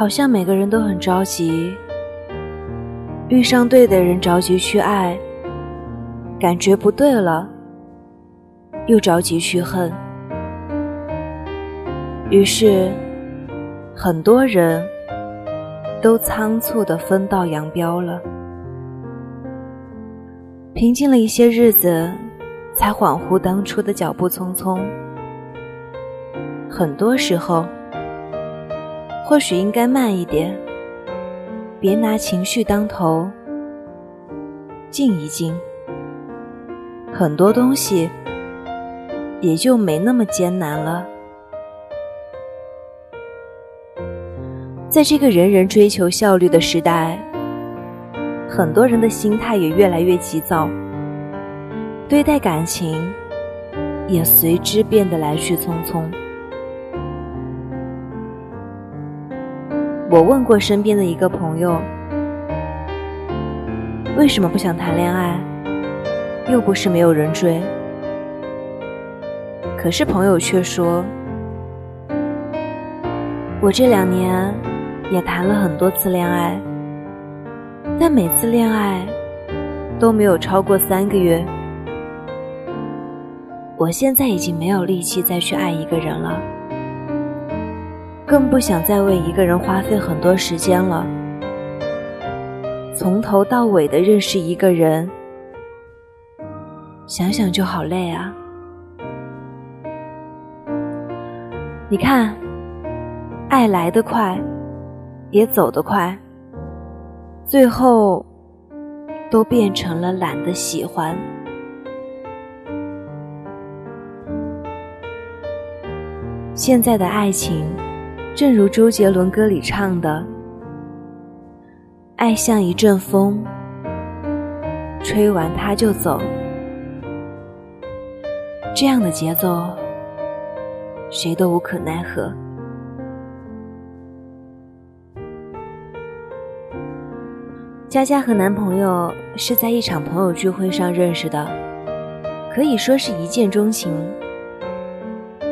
好像每个人都很着急，遇上对的人着急去爱，感觉不对了，又着急去恨，于是很多人都仓促的分道扬镳了。平静了一些日子，才恍惚当初的脚步匆匆。很多时候，或许应该慢一点，别拿情绪当头，静一静，很多东西也就没那么艰难了。在这个人人追求效率的时代，很多人的心态也越来越急躁，对待感情也随之变得来去匆匆。我问过身边的一个朋友，为什么不想谈恋爱？又不是没有人追。可是朋友却说，我这两年也谈了很多次恋爱，但每次恋爱都没有超过三个月。我现在已经没有力气再去爱一个人了。更不想再为一个人花费很多时间了。从头到尾的认识一个人，想想就好累啊！你看，爱来得快，也走得快，最后都变成了懒得喜欢。现在的爱情。正如周杰伦歌里唱的：“爱像一阵风，吹完它就走。”这样的节奏，谁都无可奈何。佳佳和男朋友是在一场朋友聚会上认识的，可以说是一见钟情。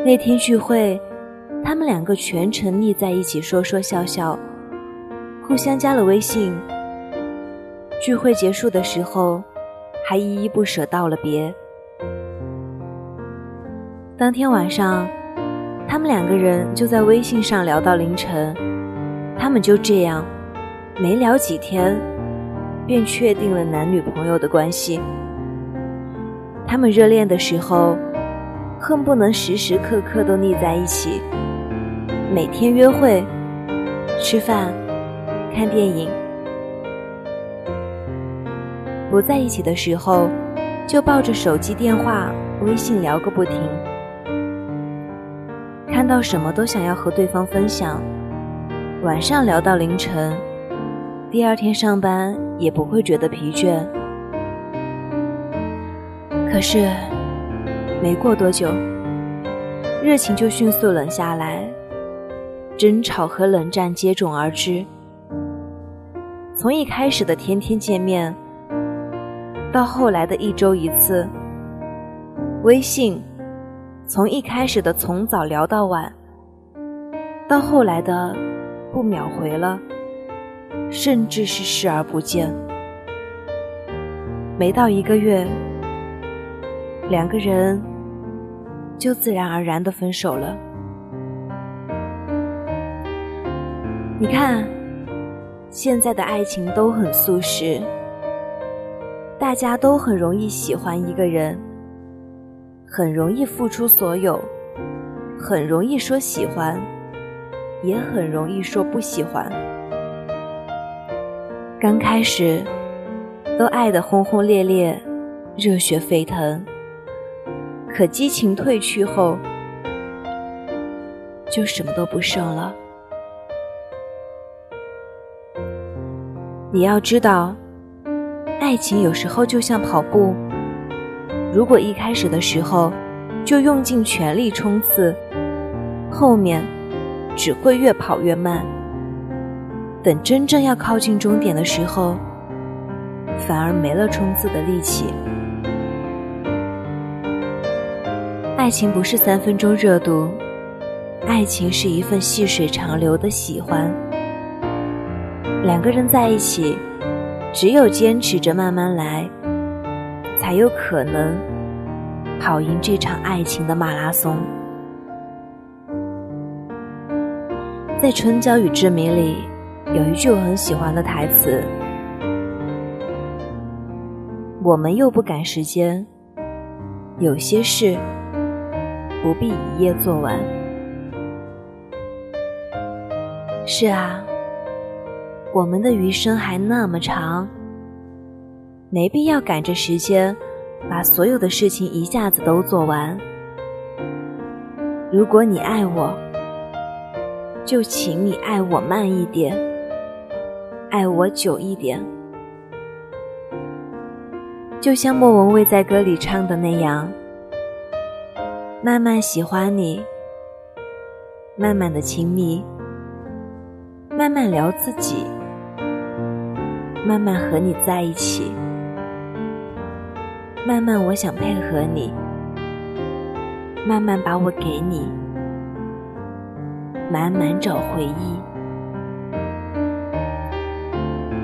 那天聚会。他们两个全程腻在一起，说说笑笑，互相加了微信。聚会结束的时候，还依依不舍道了别。当天晚上，他们两个人就在微信上聊到凌晨。他们就这样，没聊几天，便确定了男女朋友的关系。他们热恋的时候，恨不能时时刻刻都腻在一起。每天约会、吃饭、看电影，不在一起的时候，就抱着手机、电话、微信聊个不停。看到什么都想要和对方分享，晚上聊到凌晨，第二天上班也不会觉得疲倦。可是，没过多久，热情就迅速冷下来。争吵和冷战接踵而至，从一开始的天天见面，到后来的一周一次，微信从一开始的从早聊到晚，到后来的不秒回了，甚至是视而不见。没到一个月，两个人就自然而然的分手了。你看，现在的爱情都很速食，大家都很容易喜欢一个人，很容易付出所有，很容易说喜欢，也很容易说不喜欢。刚开始都爱得轰轰烈烈，热血沸腾，可激情褪去后，就什么都不剩了。你要知道，爱情有时候就像跑步，如果一开始的时候就用尽全力冲刺，后面只会越跑越慢。等真正要靠近终点的时候，反而没了冲刺的力气。爱情不是三分钟热度，爱情是一份细水长流的喜欢。两个人在一起，只有坚持着慢慢来，才有可能跑赢这场爱情的马拉松。在《春娇与志明》里，有一句我很喜欢的台词：“我们又不赶时间，有些事不必一夜做完。”是啊，我们的余生还那么长，没必要赶着时间把所有的事情一下子都做完。如果你爱我，就请你爱我慢一点，爱我久一点。就像莫文蔚在歌里唱的那样，慢慢喜欢你，慢慢的亲密，慢慢聊自己，慢慢和你在一起，慢慢我想配合你，慢慢把我给你。满满找回忆。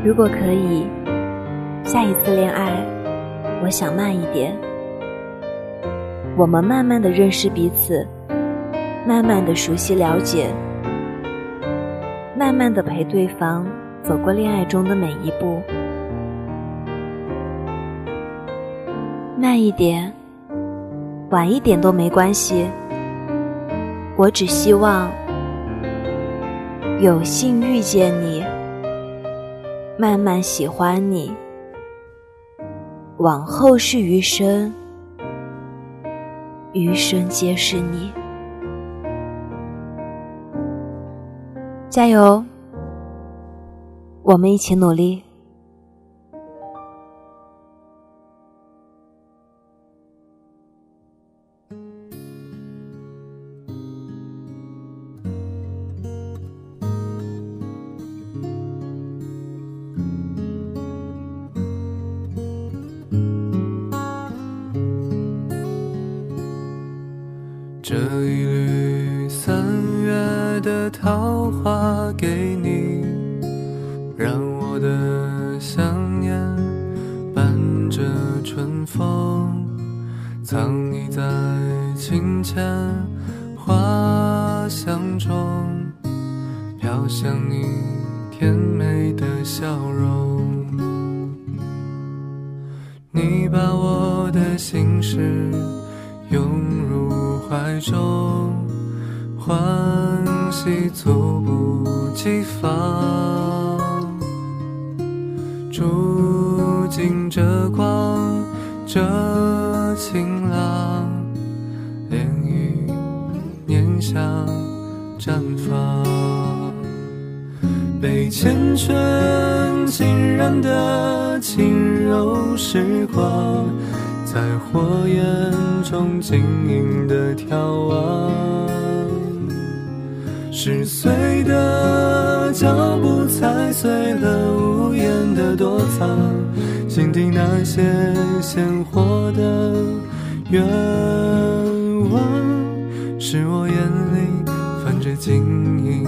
如果可以，下一次恋爱，我想慢一点。我们慢慢的认识彼此，慢慢的熟悉了解，慢慢的陪对方走过恋爱中的每一步。慢一点，晚一点都没关系。我只希望。有幸遇见你，慢慢喜欢你，往后是余生，余生皆是你。加油，我们一起努力。桃花给你，让我的想念伴着春风，藏匿在清浅花香中，飘向你甜美的笑容。你把我的心事拥入。怀中欢喜猝不及防，住进这光，这晴朗，涟漪念想绽放，被缱绻浸染的轻柔时光。在火焰中晶莹的眺望，十岁的脚步踩碎了屋檐的躲藏，心底那些鲜活的愿望，是我眼里泛着晶莹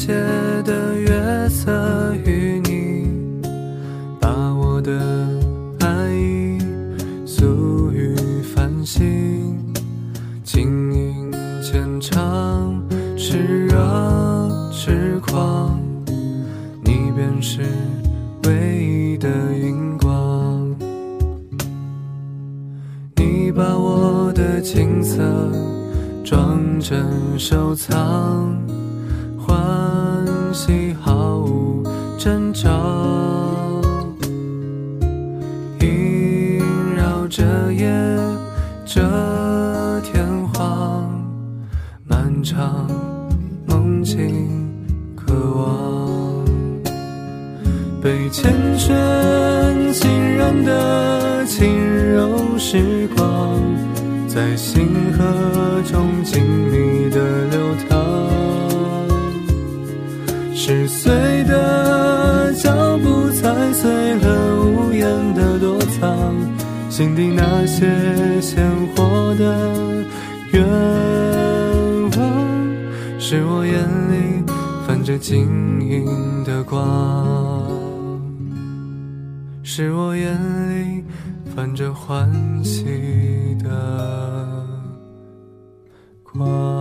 界的月色与你，把我的爱意诉于繁星，轻盈浅唱，炽热痴狂，你便是唯一的荧光。你把我的青涩装帧收藏。喜毫无征兆，萦绕着夜，这天荒，漫长梦境，渴望。被缱绻浸染的轻柔时光，在星河中静谧的流淌。十岁的脚步踩碎了无言的躲藏，心底那些鲜活的愿望，是我眼里泛着晶莹的光，是我眼里泛着欢喜的光。